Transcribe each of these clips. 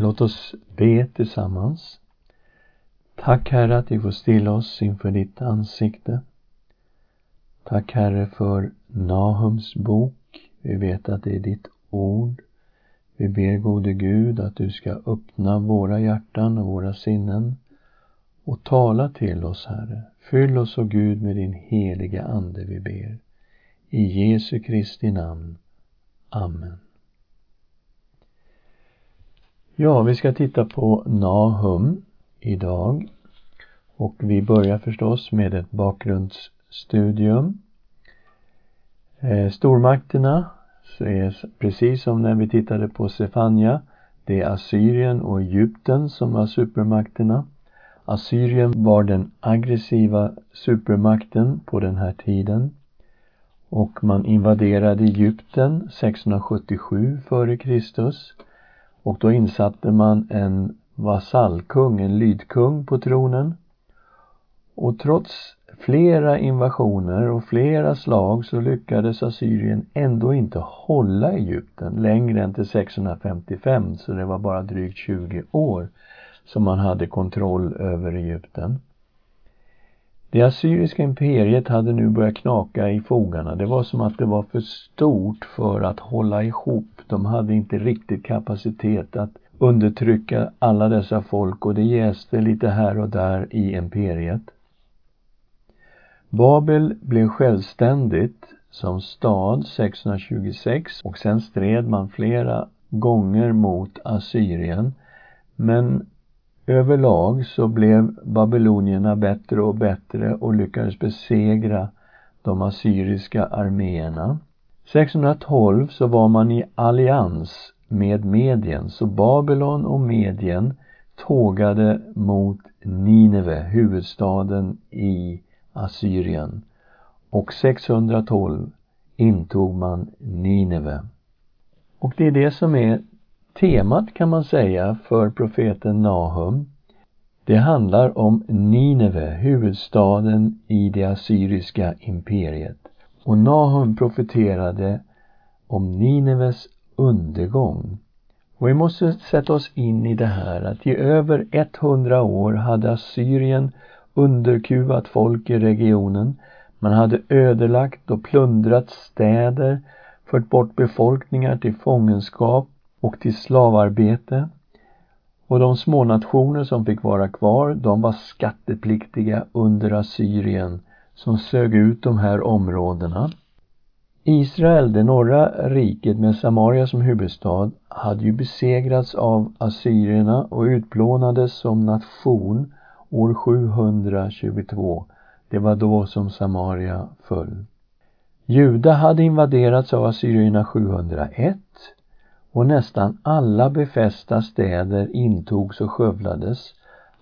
Låt oss be tillsammans. Tack Herre att vi får stilla oss inför ditt ansikte. Tack Herre för Nahums bok. Vi vet att det är ditt ord. Vi ber gode Gud att du ska öppna våra hjärtan och våra sinnen och tala till oss, Herre. Fyll oss, o Gud, med din heliga Ande, vi ber. I Jesu Kristi namn. Amen. Ja, vi ska titta på Nahum idag. Och vi börjar förstås med ett bakgrundsstudium. Eh, stormakterna så är precis som när vi tittade på Sefania, det är Assyrien och Egypten som var supermakterna. Assyrien var den aggressiva supermakten på den här tiden och man invaderade Egypten 677 f.Kr och då insatte man en vasallkung, en lydkung på tronen. Och trots flera invasioner och flera slag så lyckades Assyrien ändå inte hålla Egypten längre än till 655, så det var bara drygt 20 år som man hade kontroll över Egypten. Det assyriska imperiet hade nu börjat knaka i fogarna. Det var som att det var för stort för att hålla ihop. De hade inte riktigt kapacitet att undertrycka alla dessa folk och det jäste lite här och där i imperiet. Babel blev självständigt som stad 626 och sen stred man flera gånger mot Assyrien. Men överlag så blev babylonierna bättre och bättre och lyckades besegra de assyriska arméerna. 612 så var man i allians med Medien, så Babylon och Medien tågade mot Nineve, huvudstaden i Assyrien och 612 intog man Nineve. Och det är det som är temat kan man säga för profeten Nahum. Det handlar om Nineve, huvudstaden i det assyriska imperiet. Och Nahum profeterade om Nineves undergång. Och vi måste sätta oss in i det här att i över 100 år hade Assyrien underkuvat folk i regionen. Man hade ödelagt och plundrat städer, fört bort befolkningar till fångenskap och till slavarbete. Och de smånationer som fick vara kvar, de var skattepliktiga under Assyrien som sög ut de här områdena. Israel, det norra riket med Samaria som huvudstad, hade ju besegrats av assyrierna och utplånades som nation år 722. Det var då som Samaria föll. Juda hade invaderats av assyrierna 701 och nästan alla befästa städer intogs och skövlades.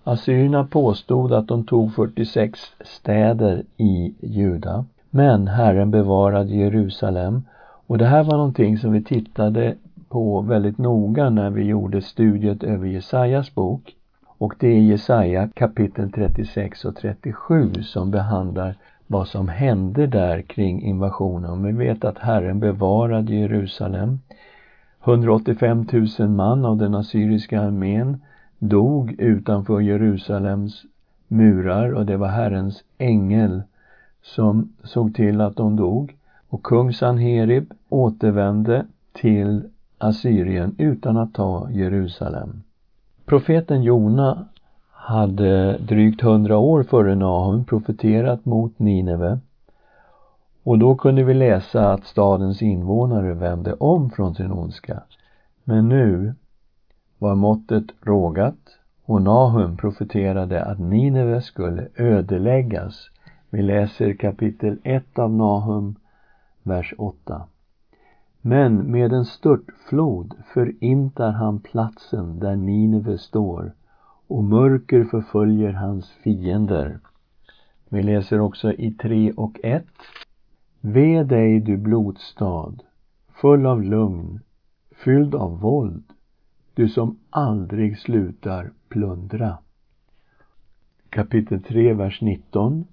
Assyrierna påstod att de tog 46 städer i Juda. Men Herren bevarade Jerusalem och det här var någonting som vi tittade på väldigt noga när vi gjorde studiet över Jesajas bok. Och det är Jesaja kapitel 36 och 37 som behandlar vad som hände där kring invasionen. Vi vet att Herren bevarade Jerusalem. 185 000 man av den assyriska armén dog utanför Jerusalems murar och det var Herrens ängel som såg till att de dog. Och kung Sanherib återvände till Assyrien utan att ta Jerusalem. Profeten Jona hade drygt hundra år före Nahum profeterat mot Nineve och då kunde vi läsa att stadens invånare vände om från sin ondska. Men nu var måttet rågat och Nahum profeterade att Nineve skulle ödeläggas. Vi läser kapitel 1 av Nahum, vers 8. Men med en störtflod förintar han platsen där Nineve står och mörker förföljer hans fiender. Vi läser också i 3 och 1. Ve dig du blodstad, full av lugn, fylld av våld, du som aldrig slutar plundra. Kapitel 3, vers 19.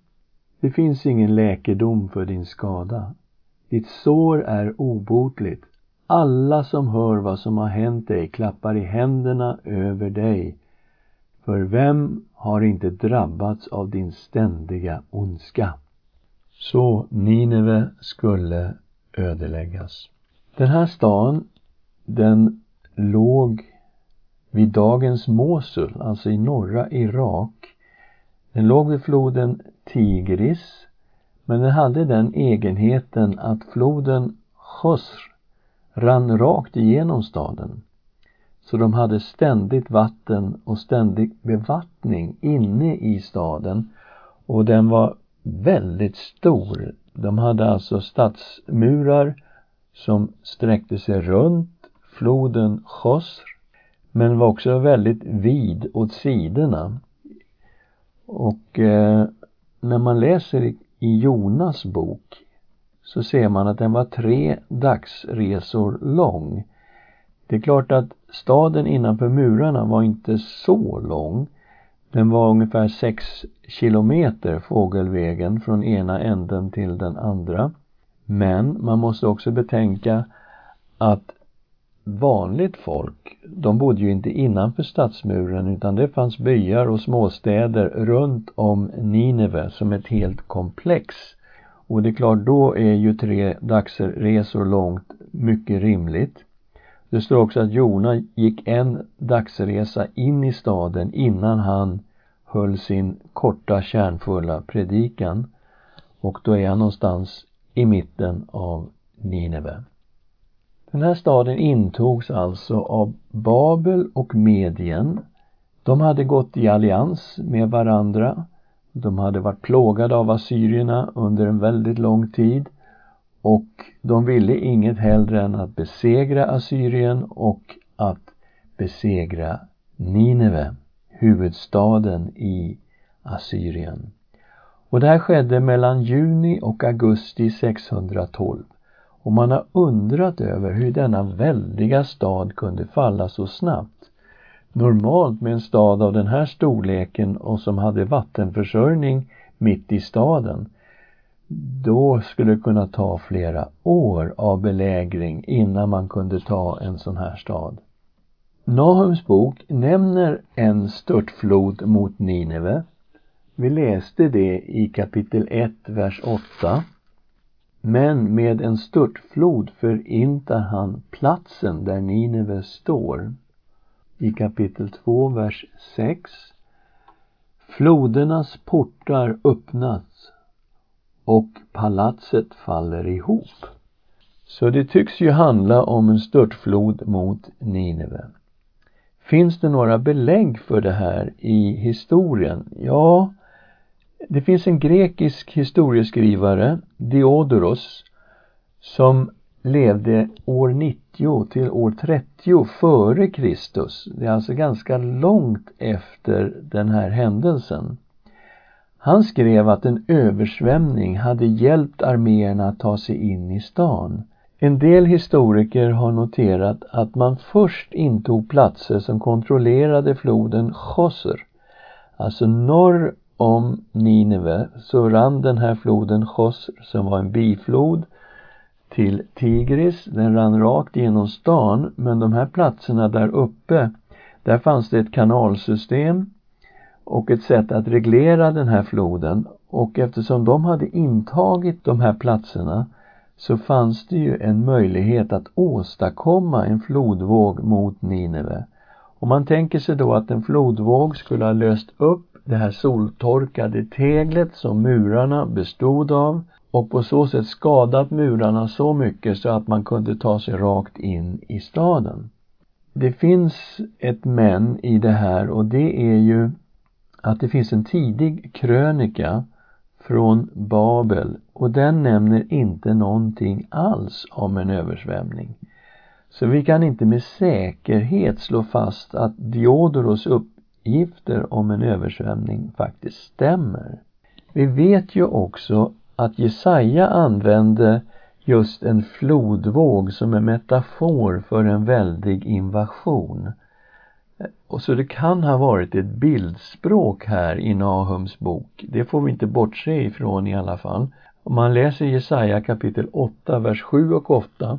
Det finns ingen läkedom för din skada. Ditt sår är obotligt. alla som hör vad som har hänt dig klappar i händerna över dig. För vem har inte drabbats av din ständiga ondska? Så Nineve skulle ödeläggas. Den här staden, den låg vid dagens Mosul, alltså i norra Irak. Den låg vid floden Tigris, men den hade den egenheten att floden Khosr rann rakt igenom staden. Så de hade ständigt vatten och ständig bevattning inne i staden och den var väldigt stor. De hade alltså stadsmurar som sträckte sig runt floden Khosr men var också väldigt vid åt sidorna. Och eh, när man läser i, i Jonas bok så ser man att den var tre dagsresor lång. Det är klart att staden innanför murarna var inte så lång. Den var ungefär sex kilometer fågelvägen från ena änden till den andra. Men man måste också betänka att vanligt folk, de bodde ju inte innanför stadsmuren utan det fanns byar och småstäder runt om Nineve som ett helt komplex. Och det är klart, då är ju tre dagsresor långt mycket rimligt. Det står också att Jona gick en dagsresa in i staden innan han höll sin korta kärnfulla predikan. Och då är han någonstans i mitten av Nineve. Den här staden intogs alltså av Babel och Medien. De hade gått i allians med varandra. De hade varit plågade av assyrierna under en väldigt lång tid och de ville inget hellre än att besegra Assyrien och att besegra Nineve, huvudstaden i Assyrien. Och det här skedde mellan juni och augusti 612. Och man har undrat över hur denna väldiga stad kunde falla så snabbt. Normalt med en stad av den här storleken och som hade vattenförsörjning mitt i staden då skulle det kunna ta flera år av belägring innan man kunde ta en sån här stad. Nahums bok nämner en störtflod mot Nineve vi läste det i kapitel 1, vers 8. Men med en störtflod förintar han platsen där Nineve står. I kapitel 2, vers 6. Flodernas portar öppnas och palatset faller ihop. Så det tycks ju handla om en störtflod mot Nineve. Finns det några belägg för det här i historien? Ja, det finns en grekisk historieskrivare, Diodoros, som levde år 90 till år 30 före Kristus. Det är alltså ganska långt efter den här händelsen. Han skrev att en översvämning hade hjälpt arméerna att ta sig in i stan. En del historiker har noterat att man först intog platser som kontrollerade floden Choser. alltså norr om Nineve så rann den här floden Choser som var en biflod till Tigris. Den rann rakt genom stan men de här platserna där uppe där fanns det ett kanalsystem och ett sätt att reglera den här floden och eftersom de hade intagit de här platserna så fanns det ju en möjlighet att åstadkomma en flodvåg mot Nineve. Om man tänker sig då att en flodvåg skulle ha löst upp det här soltorkade teglet som murarna bestod av och på så sätt skadat murarna så mycket så att man kunde ta sig rakt in i staden. Det finns ett men i det här och det är ju att det finns en tidig krönika från Babel och den nämner inte någonting alls om en översvämning. Så vi kan inte med säkerhet slå fast att Diodoros uppgifter om en översvämning faktiskt stämmer. Vi vet ju också att Jesaja använde just en flodvåg som en metafor för en väldig invasion. Och så det kan ha varit ett bildspråk här i Nahums bok. Det får vi inte bortse ifrån i alla fall. Om man läser Jesaja kapitel 8, vers 7 och 8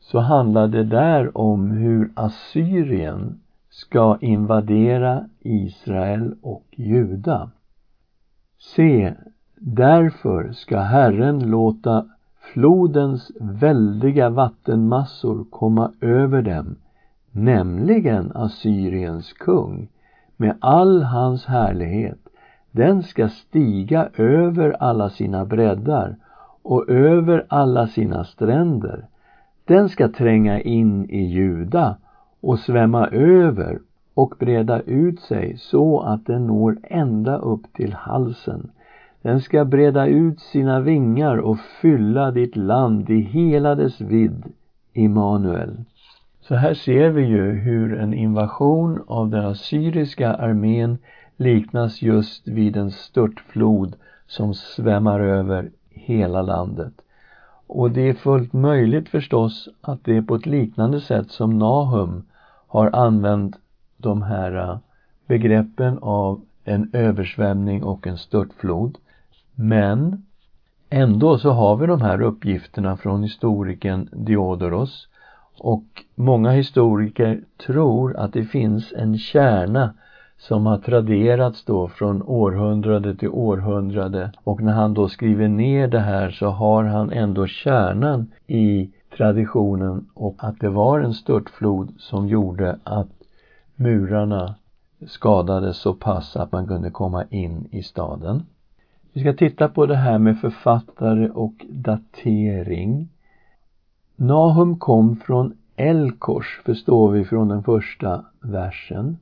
så handlar det där om hur Assyrien ska invadera Israel och Juda. Se, därför ska Herren låta flodens väldiga vattenmassor komma över dem, nämligen Assyriens kung, med all hans härlighet. Den ska stiga över alla sina breddar och över alla sina stränder. Den ska tränga in i Juda och svämma över och breda ut sig så att den når ända upp till halsen. Den ska breda ut sina vingar och fylla ditt land i hela dess vidd, Immanuel. Så här ser vi ju hur en invasion av den assyriska armén liknas just vid en störtflod som svämmar över hela landet. Och det är fullt möjligt förstås att det är på ett liknande sätt som Nahum har använt de här äh, begreppen av en översvämning och en störtflod. Men ändå så har vi de här uppgifterna från historikern Diodoros och många historiker tror att det finns en kärna som har traderats då från århundrade till århundrade och när han då skriver ner det här så har han ändå kärnan i traditionen och att det var en störtflod som gjorde att murarna skadades så pass att man kunde komma in i staden. Vi ska titta på det här med författare och datering. Nahum kom från Elkors, förstår vi från den första versen.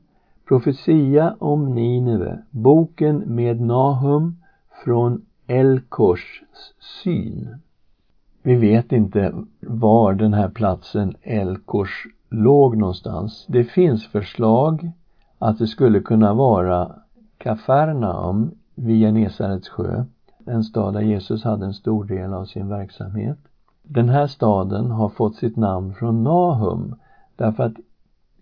Profetia om Nineve, boken med Nahum från Elkors syn. Vi vet inte var den här platsen Elkors låg någonstans. Det finns förslag att det skulle kunna vara Kafarnaum vid Genesarets sjö, en stad där Jesus hade en stor del av sin verksamhet. Den här staden har fått sitt namn från Nahum därför att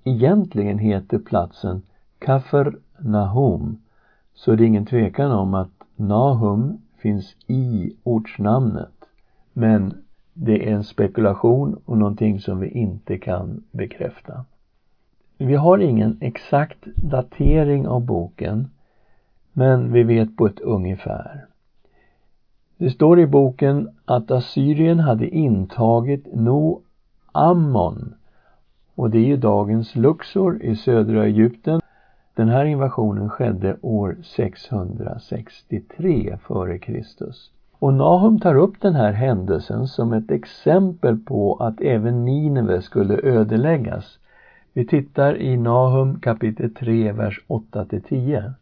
egentligen heter platsen Kafarnahum så det är ingen tvekan om att Nahum finns i ortsnamnet. Men det är en spekulation och någonting som vi inte kan bekräfta. Vi har ingen exakt datering av boken men vi vet på ett ungefär. Det står i boken att Assyrien hade intagit No Ammon och det är ju dagens Luxor i södra Egypten. Den här invasionen skedde år 663 f.Kr. Och Nahum tar upp den här händelsen som ett exempel på att även Nineve skulle ödeläggas. Vi tittar i Nahum kapitel 3, vers 8 10.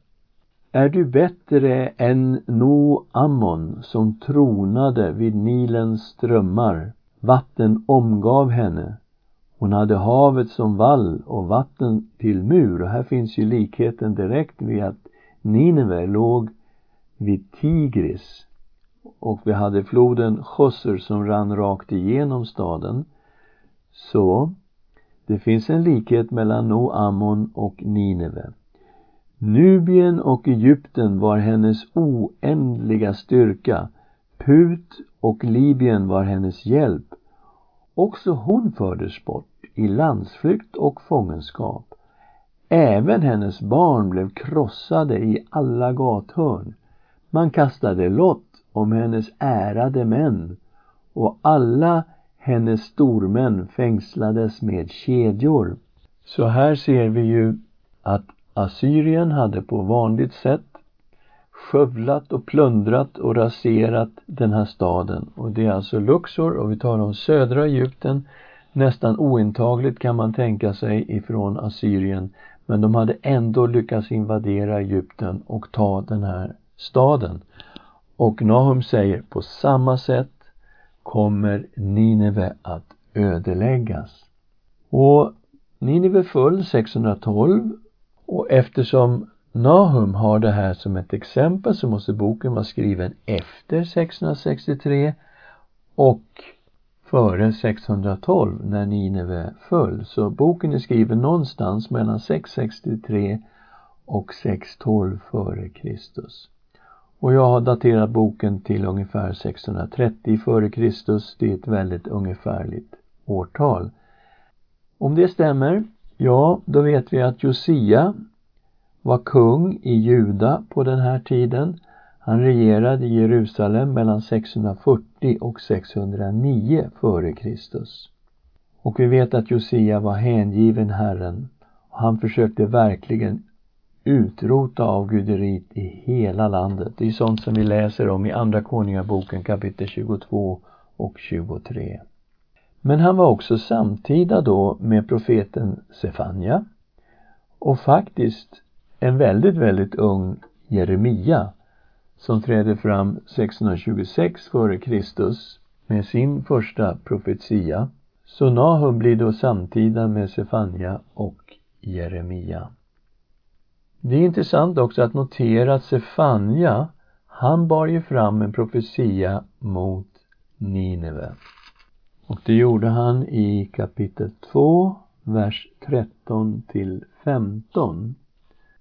Är du bättre än No Ammon som tronade vid Nilens strömmar? Vatten omgav henne. Hon hade havet som vall och vatten till mur. Och här finns ju likheten direkt vid att Nineve låg vid Tigris och vi hade floden Chosser som rann rakt igenom staden. Så det finns en likhet mellan No Ammon och Nineve. Nubien och Egypten var hennes oändliga styrka. Put och Libyen var hennes hjälp. Också hon fördes bort i landsflykt och fångenskap. Även hennes barn blev krossade i alla gathörn. Man kastade lott om hennes ärade män och alla hennes stormän fängslades med kedjor. Så här ser vi ju att Assyrien hade på vanligt sätt skövlat och plundrat och raserat den här staden och det är alltså Luxor och vi talar om södra Egypten nästan ointagligt kan man tänka sig ifrån Assyrien men de hade ändå lyckats invadera Egypten och ta den här staden. Och Nahum säger på samma sätt kommer Nineve att ödeläggas. Och Nineve föll 612 och eftersom Nahum har det här som ett exempel så måste boken vara skriven efter 663 och före 612 när Nineve föll. Så boken är skriven någonstans mellan 663 och 612 före Kristus. Och jag har daterat boken till ungefär 630 före Kristus. Det är ett väldigt ungefärligt årtal. Om det stämmer, ja, då vet vi att Josia var kung i Juda på den här tiden. Han regerade i Jerusalem mellan 640 och 609 f.Kr. Och vi vet att Josia var hängiven Herren. Och han försökte verkligen utrota avguderiet i hela landet. Det är sånt som vi läser om i Andra Konungaboken kapitel 22 och 23. Men han var också samtida då med profeten Sefania och faktiskt en väldigt, väldigt ung Jeremia som trädde fram 626 f.Kr. med sin första profetia. Så Nahum blir då samtida med Sefania och Jeremia. Det är intressant också att notera att Sefania, han bar ju fram en profetia mot Nineve. Och det gjorde han i kapitel 2, vers 13 till 15.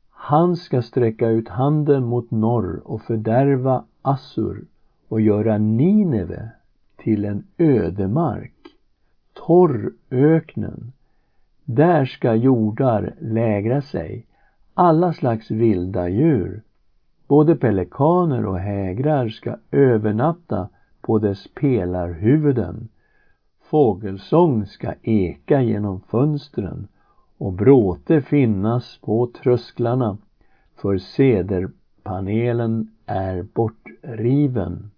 Han ska sträcka ut handen mot norr och fördärva Assur och göra Nineve till en ödemark, torr öknen. Där ska jordar lägra sig, alla slags vilda djur. Både pelikaner och hägrar ska övernatta på dess pelarhuvuden. Fågelsång ska eka genom fönstren och bråte finnas på trösklarna, för sederpanelen är bortriven.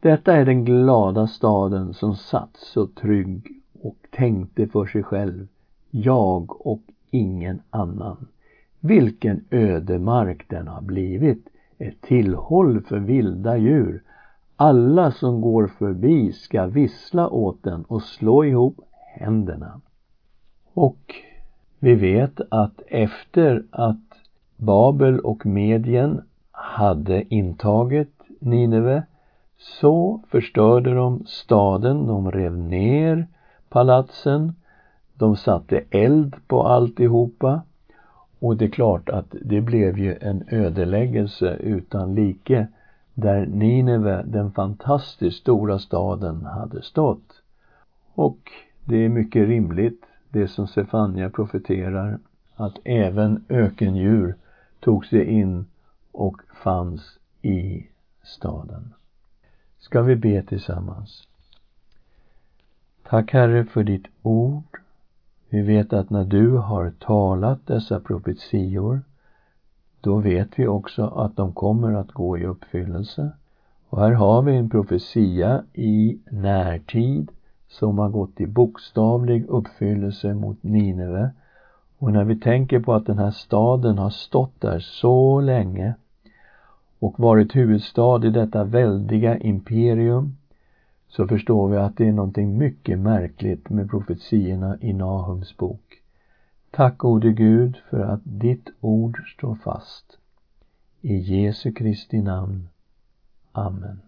Detta är den glada staden som satt så trygg och tänkte för sig själv, jag och ingen annan. Vilken ödemark den har blivit, ett tillhåll för vilda djur. Alla som går förbi ska vissla åt den och slå ihop händerna. Och vi vet att efter att Babel och Medien hade intagit Nineve så förstörde de staden, de rev ner palatsen, de satte eld på alltihopa. Och det är klart att det blev ju en ödeläggelse utan like där Nineve, den fantastiskt stora staden, hade stått. Och det är mycket rimligt det som Sefania profeterar, att även ökendjur tog sig in och fanns i staden. Ska vi be tillsammans? Tack Herre för ditt ord. Vi vet att när du har talat dessa profetior, då vet vi också att de kommer att gå i uppfyllelse. Och här har vi en profetia i närtid som har gått i bokstavlig uppfyllelse mot Nineve. Och när vi tänker på att den här staden har stått där så länge och varit huvudstad i detta väldiga imperium så förstår vi att det är någonting mycket märkligt med profetiorna i Nahums bok. Tack gode Gud för att ditt ord står fast. I Jesu Kristi namn. Amen.